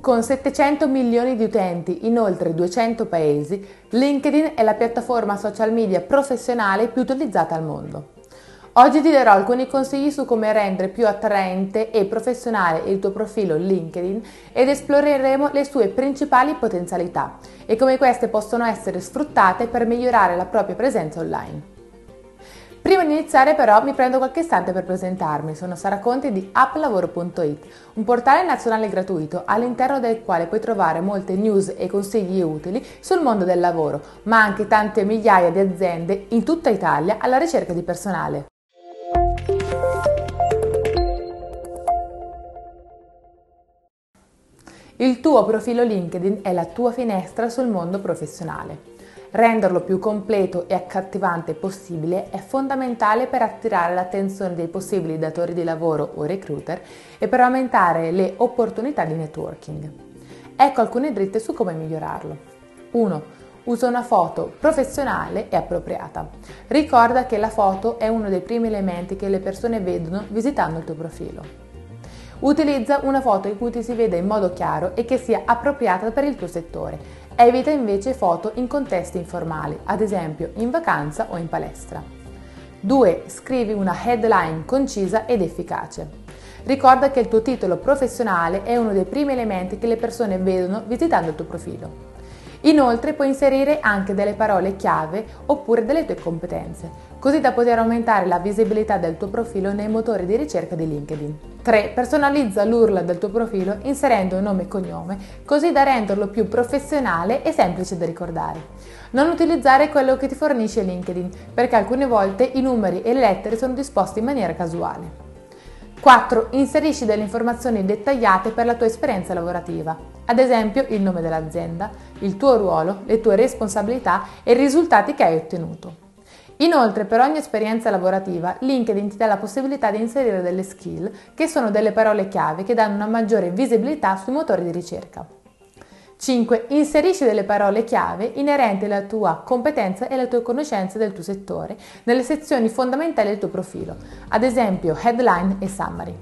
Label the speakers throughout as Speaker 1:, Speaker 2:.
Speaker 1: Con 700 milioni di utenti in oltre 200 paesi, LinkedIn è la piattaforma social media professionale più utilizzata al mondo. Oggi ti darò alcuni consigli su come rendere più attraente e professionale il tuo profilo LinkedIn ed esploreremo le sue principali potenzialità e come queste possono essere sfruttate per migliorare la propria presenza online. Prima di iniziare però mi prendo qualche istante per presentarmi. Sono Sara Conti di applavoro.it, un portale nazionale gratuito all'interno del quale puoi trovare molte news e consigli utili sul mondo del lavoro, ma anche tante migliaia di aziende in tutta Italia alla ricerca di personale. Il tuo profilo LinkedIn è la tua finestra sul mondo professionale. Renderlo più completo e accattivante possibile è fondamentale per attirare l'attenzione dei possibili datori di lavoro o recruiter e per aumentare le opportunità di networking. Ecco alcune dritte su come migliorarlo. 1. Usa una foto professionale e appropriata. Ricorda che la foto è uno dei primi elementi che le persone vedono visitando il tuo profilo. Utilizza una foto in cui ti si veda in modo chiaro e che sia appropriata per il tuo settore Evita invece foto in contesti informali, ad esempio in vacanza o in palestra. 2. Scrivi una headline concisa ed efficace. Ricorda che il tuo titolo professionale è uno dei primi elementi che le persone vedono visitando il tuo profilo. Inoltre puoi inserire anche delle parole chiave oppure delle tue competenze, così da poter aumentare la visibilità del tuo profilo nei motori di ricerca di LinkedIn. 3. Personalizza l'URL del tuo profilo inserendo nome e cognome, così da renderlo più professionale e semplice da ricordare. Non utilizzare quello che ti fornisce LinkedIn, perché alcune volte i numeri e le lettere sono disposti in maniera casuale. 4. Inserisci delle informazioni dettagliate per la tua esperienza lavorativa, ad esempio il nome dell'azienda, il tuo ruolo, le tue responsabilità e i risultati che hai ottenuto. Inoltre, per ogni esperienza lavorativa, LinkedIn ti dà la possibilità di inserire delle skill, che sono delle parole chiave che danno una maggiore visibilità sui motori di ricerca. 5. Inserisci delle parole chiave inerenti alla tua competenza e alle tue conoscenze del tuo settore nelle sezioni fondamentali del tuo profilo, ad esempio headline e summary.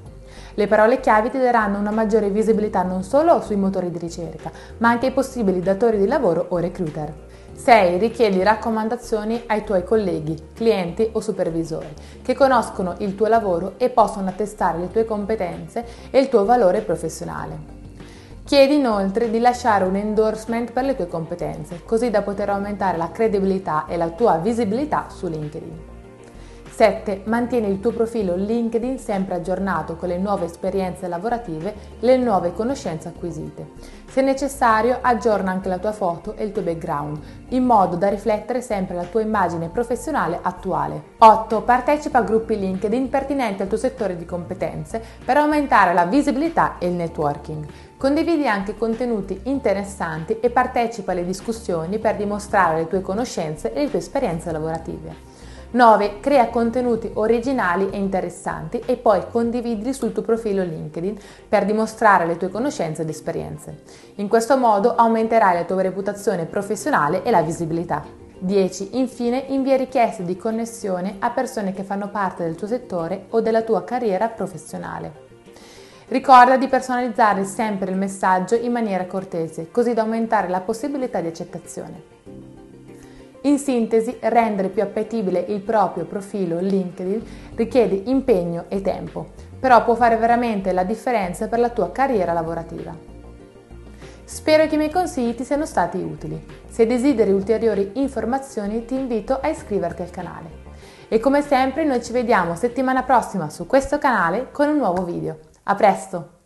Speaker 1: Le parole chiave ti daranno una maggiore visibilità non solo sui motori di ricerca, ma anche ai possibili datori di lavoro o recruiter. 6. Richiedi raccomandazioni ai tuoi colleghi, clienti o supervisori che conoscono il tuo lavoro e possono attestare le tue competenze e il tuo valore professionale. Chiedi inoltre di lasciare un endorsement per le tue competenze, così da poter aumentare la credibilità e la tua visibilità su LinkedIn. 7. Mantieni il tuo profilo LinkedIn sempre aggiornato con le nuove esperienze lavorative e le nuove conoscenze acquisite. Se necessario, aggiorna anche la tua foto e il tuo background, in modo da riflettere sempre la tua immagine professionale attuale. 8. Partecipa a gruppi LinkedIn pertinenti al tuo settore di competenze per aumentare la visibilità e il networking. Condividi anche contenuti interessanti e partecipa alle discussioni per dimostrare le tue conoscenze e le tue esperienze lavorative. 9. Crea contenuti originali e interessanti e poi condividili sul tuo profilo LinkedIn per dimostrare le tue conoscenze ed esperienze. In questo modo aumenterai la tua reputazione professionale e la visibilità. 10. Infine invia richieste di connessione a persone che fanno parte del tuo settore o della tua carriera professionale. Ricorda di personalizzare sempre il messaggio in maniera cortese, così da aumentare la possibilità di accettazione. In sintesi, rendere più appetibile il proprio profilo LinkedIn richiede impegno e tempo, però può fare veramente la differenza per la tua carriera lavorativa. Spero che i miei consigli ti siano stati utili. Se desideri ulteriori informazioni ti invito a iscriverti al canale. E come sempre noi ci vediamo settimana prossima su questo canale con un nuovo video. A presto!